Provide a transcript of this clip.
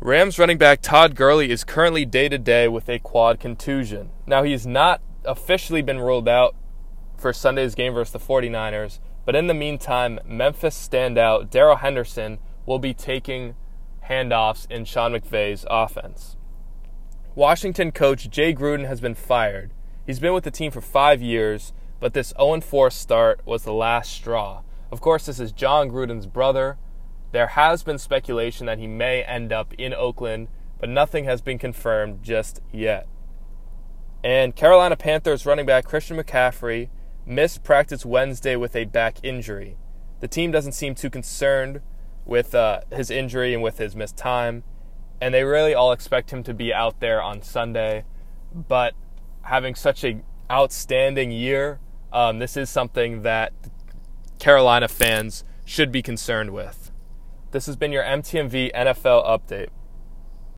Rams running back Todd Gurley is currently day to day with a quad contusion. Now, he's not officially been ruled out for Sunday's game versus the 49ers, but in the meantime, Memphis standout Darrell Henderson will be taking handoffs in Sean McVay's offense. Washington coach Jay Gruden has been fired. He's been with the team for five years, but this 0 4 start was the last straw. Of course, this is Jon Gruden's brother, there has been speculation that he may end up in Oakland, but nothing has been confirmed just yet. And Carolina Panthers running back Christian McCaffrey missed practice Wednesday with a back injury. The team doesn't seem too concerned with uh, his injury and with his missed time, and they really all expect him to be out there on Sunday. But having such an outstanding year, um, this is something that Carolina fans should be concerned with. This has been your MTMV NFL update.